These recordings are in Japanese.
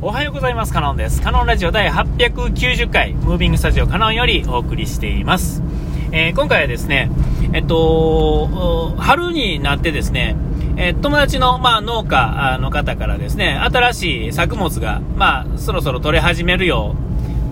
おはようございます。カノンです。カノンラジオ第890回、ムービングスタジオカノンよりお送りしています。えー、今回はですね、えっと、春になってですね、えー、友達の、まあ、農家の方からですね、新しい作物が、まあ、そろそろ取れ始めるよ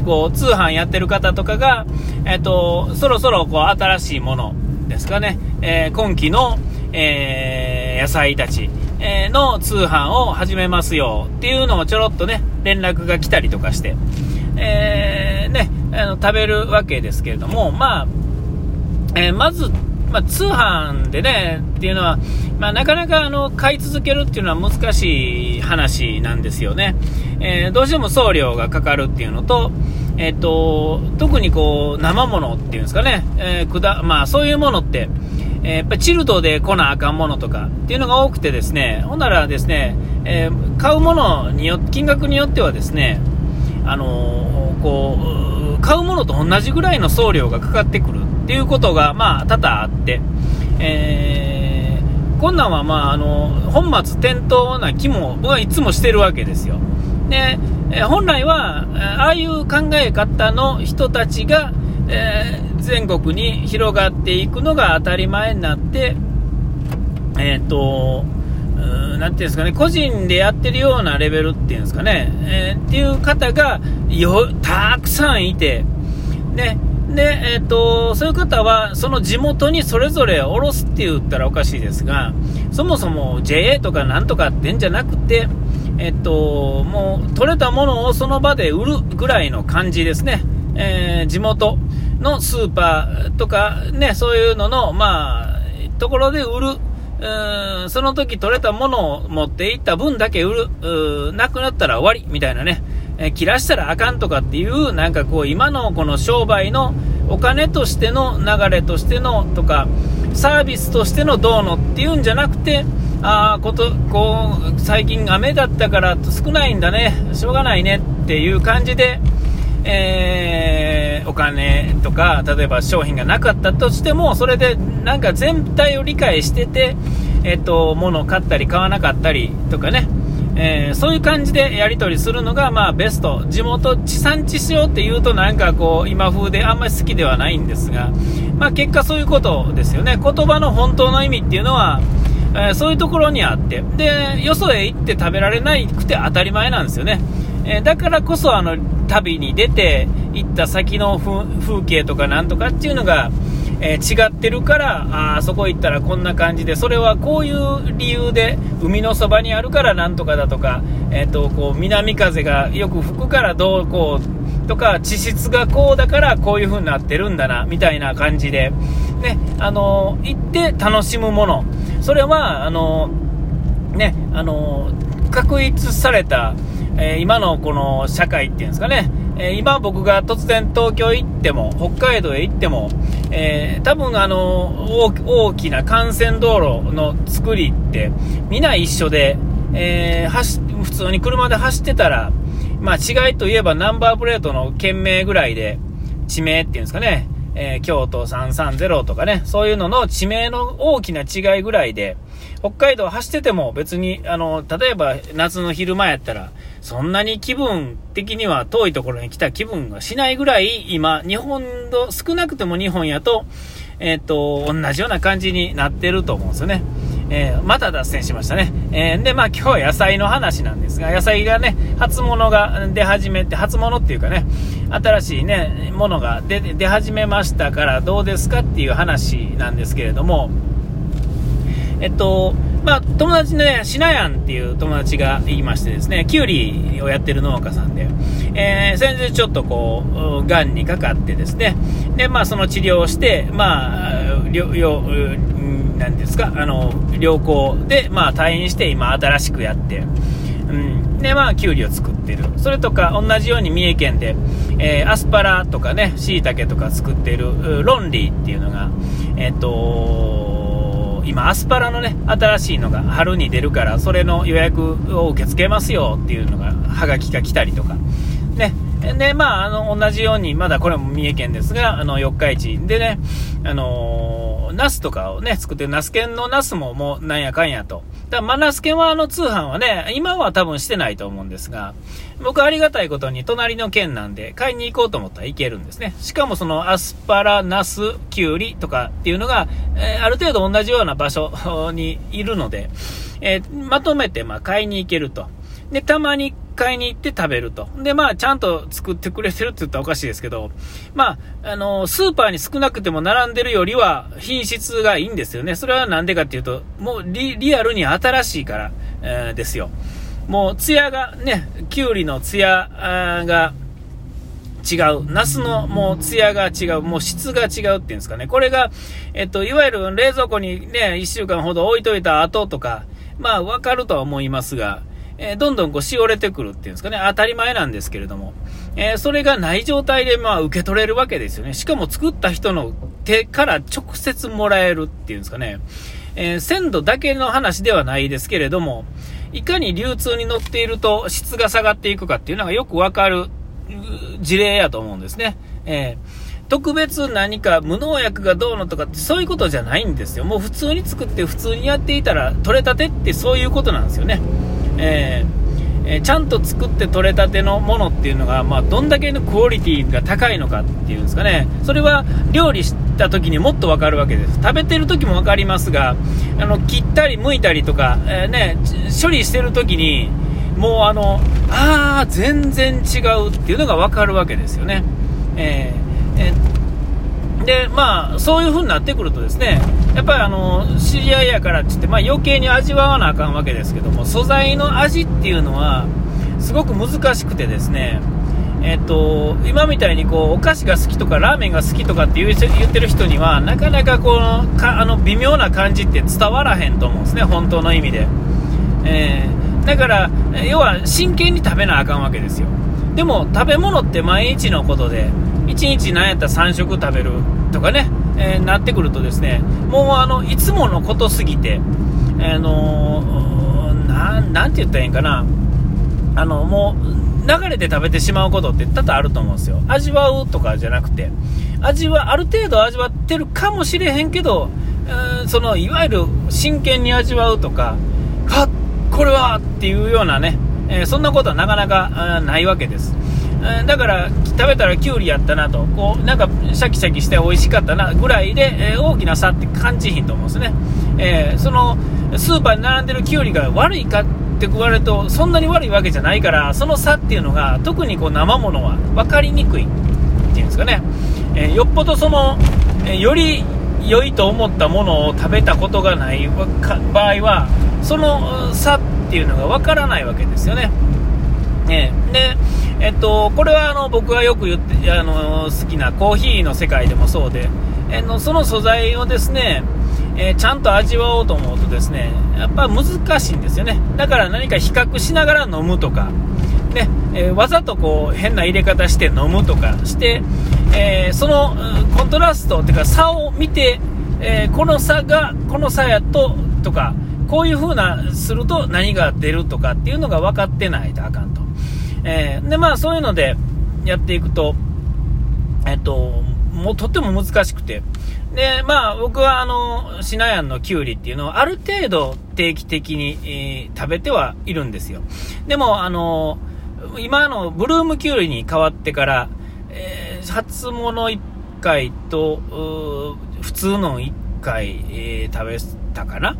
う。こう、通販やってる方とかが、えっと、そろそろ、こう、新しいものですかね、えー、今季の、えー、野菜たち、えの通販を始めますよっていうのをちょろっとね、連絡が来たりとかして、えー、ね、あの、食べるわけですけれども、まあ、えー、まず、まあ、通販でね、っていうのは、まあ、なかなかあの買い続けるっていうのは難しい話なんですよね。えー、どうしても送料がかかるっていうのと、えっ、と、特にこう、生ものっていうんですかね、えー、くだ、まあ、そういうものって、えー、やっぱチルドで来なあかんものとかっていうのが多くてですね、ほんならですね、えー、買うものによ金額によってはですね、あのー、こう、買うものと同じぐらいの送料がかかってくるっていうことが、まあ、多々あって、えー、こんなんは、まあ、あの、本末転倒な気も僕はいつもしてるわけですよ。で、え本来は、ああいう考え方の人たちが、えー、全国に広がっていくのが当たり前になって、えっ、ー、と、なんていうんですかね、個人でやってるようなレベルっていうんですかね、えー、っていう方がよたくさんいて、で、で、えっ、ー、と、そういう方は、その地元にそれぞれおろすって言ったらおかしいですが、そもそも JA とかなんとかってんじゃなくて、えっ、と、もう、取れたものをその場で売るぐらいの感じですね。え、地元のスーパーとかね、そういうのの、まあ、ところで売る。うんその時取れたものを持っていった分だけ売る。なくなったら終わり。みたいなね。え切らしたらあかんとかっていう、なんかこう、今のこの商売のお金としての流れとしてのとか、サービスとしてのどうのっていうんじゃなくて、ああ、こと、こう、最近雨だったから少ないんだね、しょうがないねっていう感じで、えー、えお金とか、例えば商品がなかったとしても、それでなんか全体を理解してて、えっと、物を買ったり買わなかったりとかね、えー、そういう感じでやり取りするのが、まあ、ベスト。地元、地産地消っていうとなんかこう、今風であんまり好きではないんですが、まあ、結果そういうことですよね。言葉の本当の意味っていうのは、えー、そういうところにあって、で、よそへ行って食べられなくて当たり前なんですよね。えー、だからこそ、あの、旅に出て行った先の風景とかなんとかっていうのが、えー、違ってるからあそこ行ったらこんな感じでそれはこういう理由で海のそばにあるからなんとかだとか、えーと、こう南風がよく吹くからどうこうとか地質がこうだからこういう風になってるんだなみたいな感じで、ねあの行って楽しむもの。それはあのねあの確立されたえー、今のこの社会っていうんですかね、えー、今僕が突然東京行っても、北海道へ行っても、えー、多分あの大きな幹線道路の作りって皆一緒で、えー、普通に車で走ってたら、まあ違いといえばナンバープレートの県名ぐらいで、地名っていうんですかね、えー、京都330とかね、そういうのの地名の大きな違いぐらいで、北海道走ってても別に、あの、例えば夏の昼間やったら、そんなに気分的には遠いところに来た気分がしないぐらい、今、日本の、少なくても日本やと、えっ、ー、と、同じような感じになってると思うんですよね。えー、また脱線しましたね。えー、で、まあ今日は野菜の話なんですが、野菜がね、初物が出始めて、初物っていうかね、新しいね、ものが出出始めましたからどうですかっていう話なんですけれども、えっと、まあ、友達ね、シナヤンっていう友達がいましてですね、キュウリをやってる農家さんで、えー、先日ちょっとこう、がんにかかってですね、で、まあ、その治療をして、まあ、なんですか、あの、良好で、まあ、退院して今新しくやって、うん。で、まあ、きゅうりを作ってる。それとか、同じように三重県で、えー、アスパラとかね、椎茸とか作ってる、ロンリーっていうのが、えっ、と今、アスパラのね、新しいのが春に出るから、それの予約を受け付けますよっていうのが、はがきが来たりとか。ね。で、まあ、あの、同じように、まだこれも三重県ですが、あの、四日市でね、あのーナスとかをね、作ってるナス犬のナスももうなんやかんやと、だマナスケはあの通販はね、今は多分してないと思うんですが、僕ありがたいことに隣の県なんで買いに行こうと思ったらいけるんですね。しかもそのアスパラ、ナス、キュウリとかっていうのが、えー、ある程度同じような場所にいるので、えー、まとめてま買いに行けると。で、たまに買いに行って食べると。で、まあ、ちゃんと作ってくれてるって言ったらおかしいですけど、まあ、あの、スーパーに少なくても並んでるよりは品質がいいんですよね。それはなんでかっていうと、もうリアルに新しいから、えー、ですよ。もう、ツヤがね、キュウリのツヤが違う。ナスのもうツヤが違う。もう質が違うっていうんですかね。これが、えっと、いわゆる冷蔵庫にね、1週間ほど置いといた後とか、まあ、わかるとは思いますが、えー、どんどんこうしおれてくるっていうんですかね、当たり前なんですけれども、えー、それがない状態でまあ受け取れるわけですよね。しかも作った人の手から直接もらえるっていうんですかね、えー、鮮度だけの話ではないですけれども、いかに流通に乗っていると質が下がっていくかっていうのがよくわかる事例やと思うんですね。え特別何か無農薬がどうのとかってそういうことじゃないんですよ。もう普通に作って普通にやっていたら取れたてってそういうことなんですよね。えー、えー、ちゃんと作って取れたてのものっていうのが、まあ、どんだけのクオリティが高いのかっていうんですかね、それは料理した時にもっとわかるわけです。食べてる時も分かりますが、あの切ったり剥いたりとか、えー、ね、処理してる時に、もうあの、ああ、全然違うっていうのが分かるわけですよね。えー、えーで、まあ、そういう風になってくるとですね、やっぱりあの、知り合いやからって言って、まあ余計に味わわなあかんわけですけども、素材の味っていうのは、すごく難しくてですね、えっと、今みたいにこうお菓子が好きとかラーメンが好きとかって言ってる人にはなかなかこのかあの微妙な感じって伝わらへんと思うんですね、本当の意味で。えー、だから、要は真剣に食べなあかんわけですよ。でも食べ物って毎日のことで、1日何やったら3食食べるとかね、えー、なってくるとですね、もうあの、いつものことすぎて、あのー、なんて言ったらいいんかな、あの、もう、流れで食べてしまうことって多々あると思うんですよ。味わうとかじゃなくて、味は、ある程度味わってるかもしれへんけど、その、いわゆる真剣に味わうとか、はっ、これはっていうようなね、えー、そんなことはなかなかないわけです。だから食べたらきゅうりやったなと。こうなんかシャキシャキして美味しかったなぐらいで、えー、大きな差って感じひんと思うんですね、えー、そのスーパーに並んでるきゅうりが悪いかって言われるとそんなに悪いわけじゃないからその差っていうのが特にこう生ものは分かりにくいっていうんですかね、えー、よっぽどその、えより良いと思ったものを食べたことがない場合はその差っていうのが分からないわけですよね、えでえっと、これはあの僕がよく言ってあの好きなコーヒーの世界でもそうで、えのその素材をですね、えー、ちゃんと味わおうと思うとですねやっぱ難しいんですよねだから何か比較しながら飲むとか、ねえー、わざとこう変な入れ方して飲むとかして、えー、そのコントラストというか差を見て、えこの差がこの差やととかこういう風なすると何が出るとかっていうのが分かってないとあかんと。えー、で、まあそういうのでやっていくと、えっと、もうとっても難しくて。で、まあ僕はあの、シナヤンのキュウリっていうのをある程度定期的に、えー、食べてはいるんですよ。でも、あの、今のブルームキュウリに変わってから、えー、初物1回と、普通の1回、えー、食べたかな。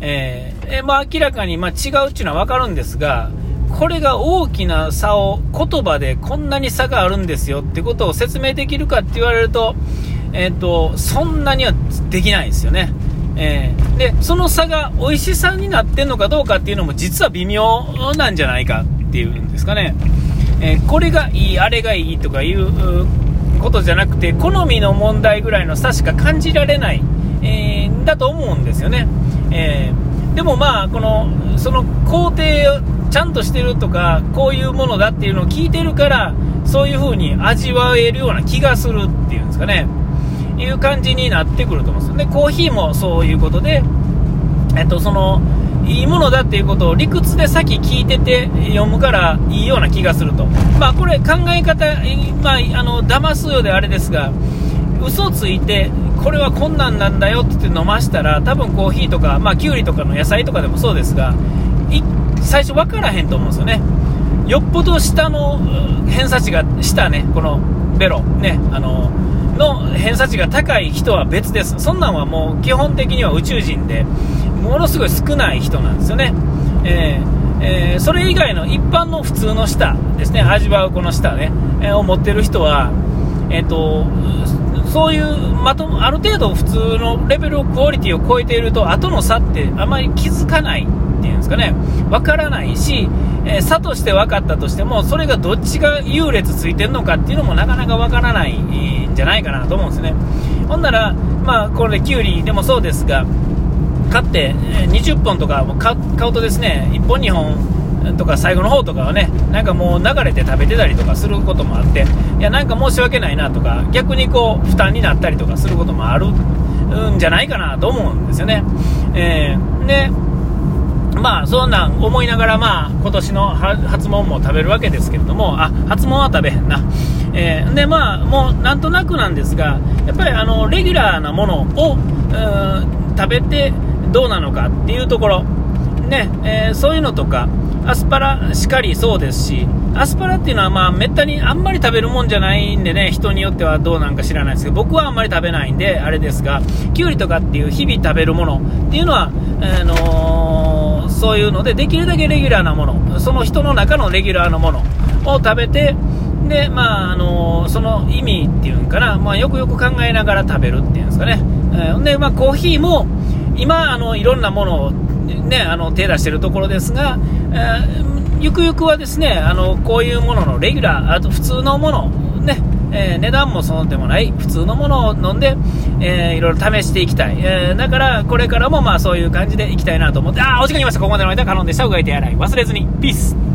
えー、まあ明らかに、まあ、違うっていうのはわかるんですが、これが大きな差を言葉でこんなに差があるんですよってことを説明できるかって言われると、え、ー、と、そんなにはできないですよね。えー、で、その差が美味しさになってんのかどうかっていうのも実は微妙なんじゃないかっていうんですかね。えー、これがいい、あれがいいとかいうことじゃなくて、好みの問題ぐらいの差しか感じられない、えー、だと思うんですよね。えでもまあ、この、その工程ちゃんとしてるとか、こういうものだっていうのを聞いてるから、そういう風に味わえるような気がするっていうんですかね。いう感じになってくると思うんですよ。で、コーヒーもそういうことで、えっと、その、いいものだっていうことを理屈で先聞いてて読むからいいような気がすると。まあこれ考え方、まあ、あの、騙すようであれですが、嘘ついてこれは困難なんだよって言って飲ましたら、多分コーヒーとか、まあ、きゅうりとかの野菜とかでもそうですが、最初分からへんと思うんですよね。よっぽど下の偏差値が、下ね、このベロ、ね、あの、の偏差値が高い人は別です。そんなんはもう基本的には宇宙人で、ものすごい少ない人なんですよね。えーえー、それ以外の一般の普通の舌ですね、味わうこの舌ね、えー、を持ってる人は、えっ、と、そういうまとある程度普通のレベルをクオリティを超えていると後の差ってあまり気づかないっていうんですかね。分からないし、えー、差として分かったとしてもそれがどっちが優劣ついてるのかっていうのもなかなか分からないんじゃないかなと思うんですね。ほんならまあこれキュウリでもそうですが買って20本とか買うとですね1本2本とか最後の方とかはねなんかもう流れて食べてたりとかすることもあっていやなんか申し訳ないなとか逆にこう負担になったりとかすることもあるんじゃないかなと思うんですよね。えー、でまあそんなん思いながらまあ今年の初物も食べるわけですけれどもあ初物は食べへんな。えー、でまあもうなんとなくなんですがやっぱりあのレギュラーなものを食べてどうなのかっていうところね、えー、そういうのとかアスパラしかりそうですし、アスパラっていうのはまあめったにあんまり食べるもんじゃないんでね、人によってはどうなんか知らないですけど、僕はあんまり食べないんで、あれですが、きゅうりとかっていう日々食べるものっていうのは、あのー、そういうので、できるだけレギュラーなもの、その人の中のレギュラーのものを食べて、で、まあ、あのー、その意味っていうんかな、まあ、よくよく考えながら食べるっていうんですかね。えー、で、まあ、コーヒーも、今、あの、いろんなものをね、あの手出してるところですが、え、ゆくゆくはですねあのこういうもののレギュラー、あと普通のもの、ねえー、値段もそうでもない普通のものを飲んで、えー、いろいろ試していきたい、えー、だからこれからもまあそういう感じでいきたいなと思って、ああお時間いました、ここまでの間、カノンでした、うがいて洗い。忘れずに、ピース。